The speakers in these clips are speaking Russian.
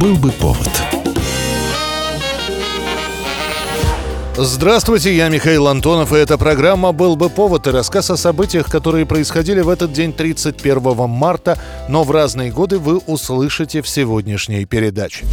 Был бы повод. Здравствуйте, я Михаил Антонов, и эта программа «Был бы повод» и рассказ о событиях, которые происходили в этот день 31 марта, но в разные годы вы услышите в сегодняшней передаче.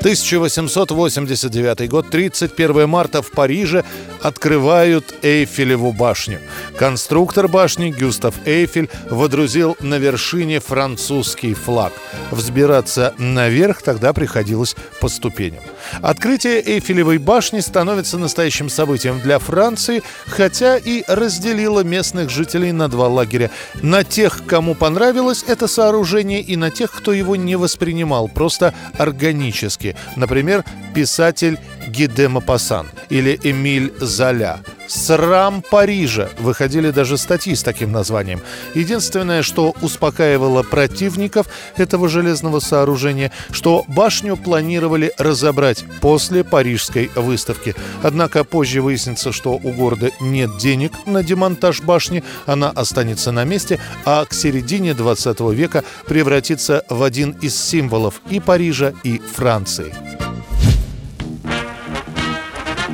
1889 год, 31 марта в Париже открывают Эйфелеву башню. Конструктор башни Гюстав Эйфель водрузил на вершине французский флаг. Взбираться наверх тогда приходилось по ступеням. Открытие Эйфелевой башни становится настоящим событием для Франции, хотя и разделило местных жителей на два лагеря. На тех, кому понравилось это сооружение, и на тех, кто его не воспринимал, просто органически. Например, писатель Гиде Мапасан или Эмиль Золя. «Срам Парижа» выходили даже статьи с таким названием. Единственное, что успокаивало противников этого железного сооружения, что башню планировали разобрать после Парижской выставки. Однако позже выяснится, что у города нет денег на демонтаж башни, она останется на месте, а к середине 20 века превратится в один из символов и Парижа, и Франции.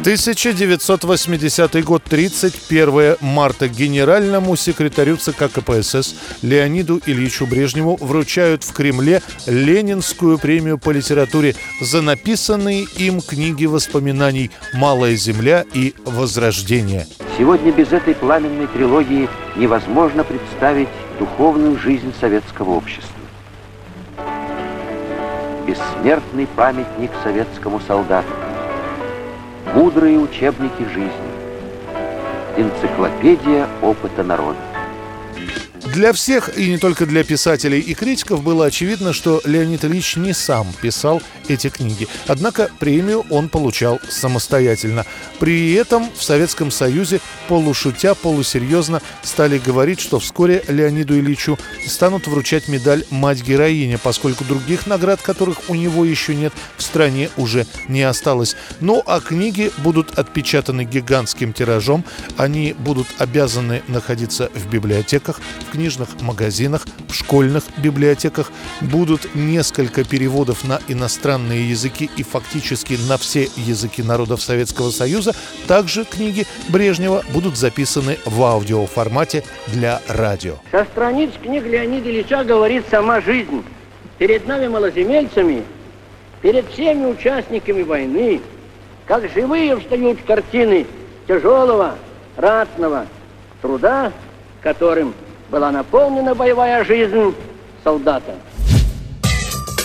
1980 год, 31 марта. Генеральному секретарю ЦК КПСС Леониду Ильичу Брежневу вручают в Кремле Ленинскую премию по литературе за написанные им книги воспоминаний «Малая земля» и «Возрождение». Сегодня без этой пламенной трилогии невозможно представить духовную жизнь советского общества. Бессмертный памятник советскому солдату – Мудрые учебники жизни. Энциклопедия опыта народа. Для всех, и не только для писателей и критиков, было очевидно, что Леонид Ильич не сам писал эти книги. Однако премию он получал самостоятельно. При этом в Советском Союзе полушутя, полусерьезно стали говорить, что вскоре Леониду Ильичу станут вручать медаль «Мать-героиня», поскольку других наград, которых у него еще нет, в стране уже не осталось. Ну а книги будут отпечатаны гигантским тиражом, они будут обязаны находиться в библиотеках, в книжных магазинах, в школьных библиотеках. Будут несколько переводов на иностранные языки и фактически на все языки народов Советского Союза. Также книги Брежнева будут записаны в аудиоформате для радио. Со страниц книг Леонида Ильича говорит сама жизнь. Перед нами, малоземельцами, перед всеми участниками войны, как живые встают картины тяжелого, ратного труда, которым была наполнена боевая жизнь солдата.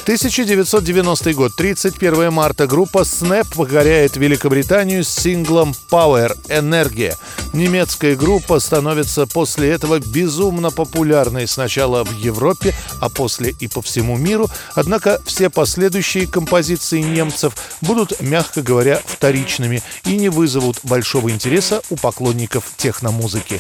1990 год, 31 марта. Группа Snap покоряет Великобританию с синглом Power – Энергия. Немецкая группа становится после этого безумно популярной сначала в Европе, а после и по всему миру. Однако все последующие композиции немцев будут, мягко говоря, вторичными и не вызовут большого интереса у поклонников техномузыки.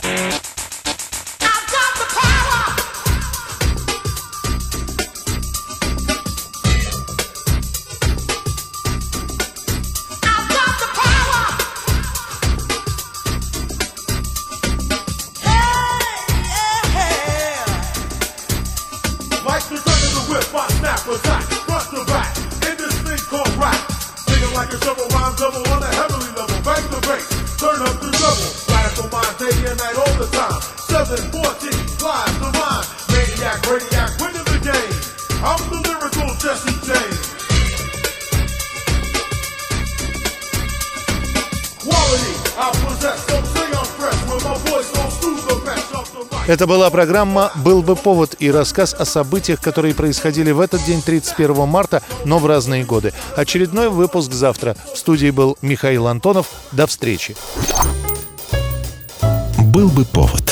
Like a double rhyme double on a heavenly level. Bang the bass, turn up the double. Radical mind day and night all the time. 714, flies the rhyme. Maniac, radiac, winning the game. I'm the lyrical Jesse James. Это была программа «Был бы повод» и рассказ о событиях, которые происходили в этот день, 31 марта, но в разные годы. Очередной выпуск завтра. В студии был Михаил Антонов. До встречи. Был бы повод.